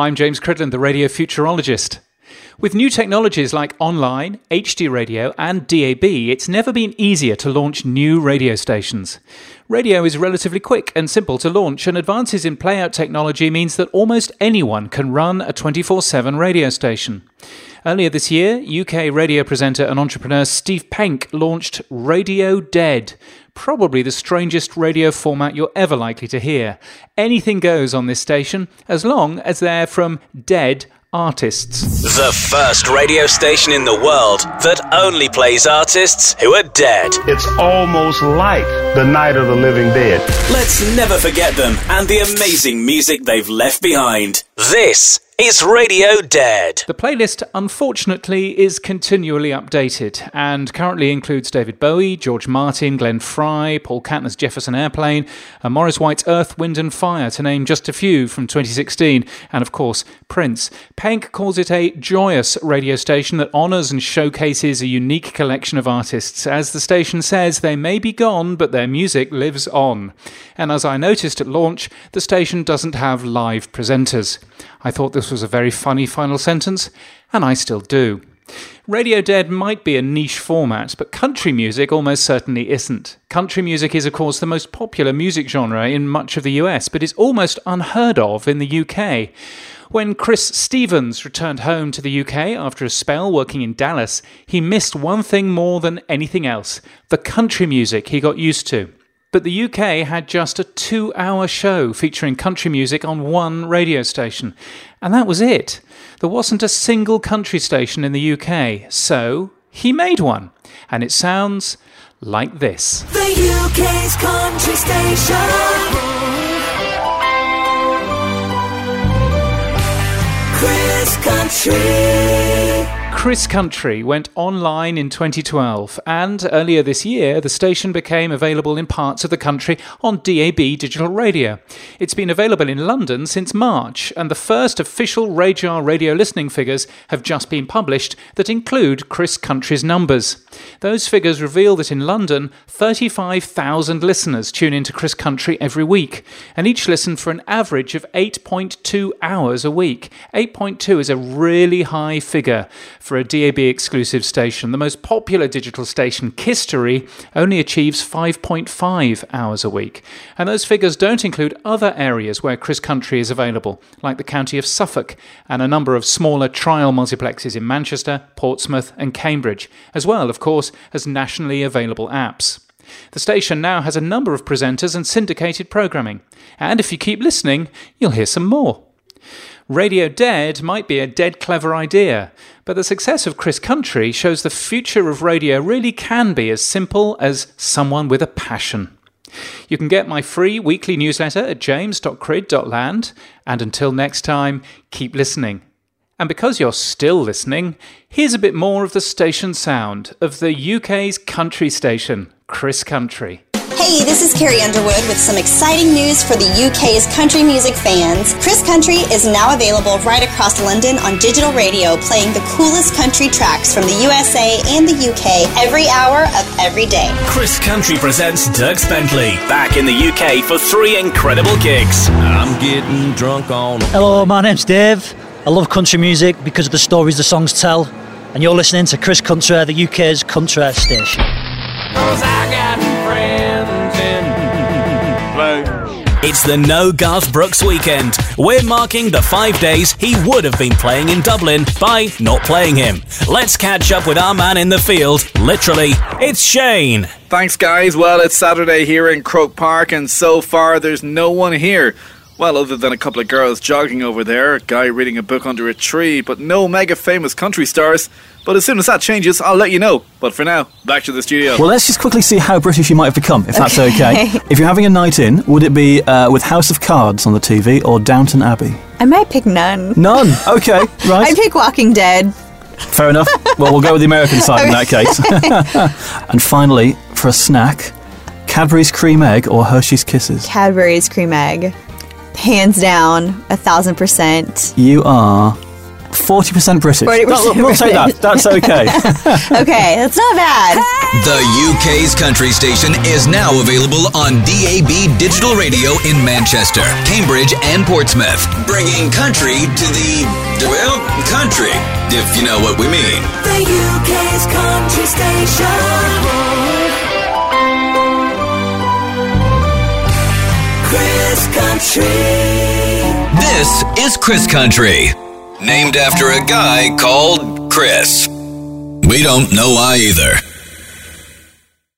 I'm James Cridland, the radio futurologist. With new technologies like online, HD radio, and DAB, it's never been easier to launch new radio stations. Radio is relatively quick and simple to launch, and advances in playout technology means that almost anyone can run a 24 7 radio station. Earlier this year, UK radio presenter and entrepreneur Steve Penk launched Radio Dead, probably the strangest radio format you're ever likely to hear. Anything goes on this station, as long as they're from dead artists. The first radio station in the world that only plays artists who are dead. It's almost like the night of the living dead. Let's never forget them and the amazing music they've left behind. This is Radio Dead. The playlist, unfortunately, is continually updated and currently includes David Bowie, George Martin, Glenn Frey, Paul Kantner's Jefferson Airplane, uh, and Maurice White's Earth, Wind and Fire, to name just a few from 2016, and of course, Prince. Penk calls it a joyous radio station that honours and showcases a unique collection of artists. As the station says, they may be gone, but their music lives on. And as I noticed at launch, the station doesn't have live presenters. I thought this was a very funny final sentence, and I still do. Radio Dead might be a niche format, but country music almost certainly isn't. Country music is, of course, the most popular music genre in much of the US, but is almost unheard of in the UK. When Chris Stevens returned home to the UK after a spell working in Dallas, he missed one thing more than anything else the country music he got used to. But the UK had just a two hour show featuring country music on one radio station. And that was it. There wasn't a single country station in the UK. So he made one. And it sounds like this. The UK's country station. Chris Country. Chris Country went online in 2012, and earlier this year, the station became available in parts of the country on DAB digital radio. It's been available in London since March, and the first official RAJAR radio listening figures have just been published that include Chris Country's numbers. Those figures reveal that in London, 35,000 listeners tune into Chris Country every week, and each listen for an average of 8.2 hours a week. 8.2 is a really high figure for a DAB exclusive station. The most popular digital station, Kisstory, only achieves 5.5 hours a week. And those figures don't include other areas where Chris Country is available, like the county of Suffolk and a number of smaller trial multiplexes in Manchester, Portsmouth, and Cambridge, as well, of course, as nationally available apps. The station now has a number of presenters and syndicated programming. And if you keep listening, you'll hear some more. Radio Dead might be a dead clever idea, but the success of Chris Country shows the future of radio really can be as simple as someone with a passion. You can get my free weekly newsletter at james.crid.land, and until next time, keep listening. And because you're still listening, here's a bit more of the station sound of the UK's country station, Chris Country. Hey, this is Carrie Underwood with some exciting news for the UK's country music fans. Chris Country is now available right across London on digital radio, playing the coolest country tracks from the USA and the UK every hour of every day. Chris Country presents Doug Bentley back in the UK for three incredible gigs. I'm getting drunk on. Hello, my name's Dave. I love country music because of the stories the songs tell. And you're listening to Chris Country, the UK's country station. It's the No Garth Brooks weekend. We're marking the five days he would have been playing in Dublin by not playing him. Let's catch up with our man in the field. Literally, it's Shane. Thanks, guys. Well, it's Saturday here in Croke Park, and so far there's no one here. Well, other than a couple of girls jogging over there, a guy reading a book under a tree, but no mega famous country stars. But as soon as that changes, I'll let you know. But for now, back to the studio. Well, let's just quickly see how British you might have become, if that's okay. if you're having a night in, would it be uh, with House of Cards on the TV or Downton Abbey? I might pick none. None. Okay, right. I pick Walking Dead. Fair enough. Well, we'll go with the American side in that case. and finally, for a snack, Cadbury's cream egg or Hershey's Kisses. Cadbury's cream egg. Hands down, a thousand percent. You are 40% British. 40% That- we'll take that. That's okay. okay, that's not bad. The UK's country station is now available on DAB digital radio in Manchester, Cambridge, and Portsmouth, bringing country to the, well, country, if you know what we mean. The UK's country station. Chris Country. This is Chris Country, named after a guy called Chris. We don't know why either.